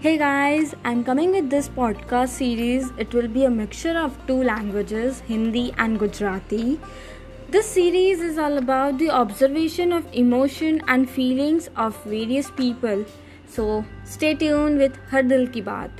Hey guys, I'm coming with this podcast series. It will be a mixture of two languages, Hindi and Gujarati. This series is all about the observation of emotion and feelings of various people. So stay tuned with Har Dil Ki Baat.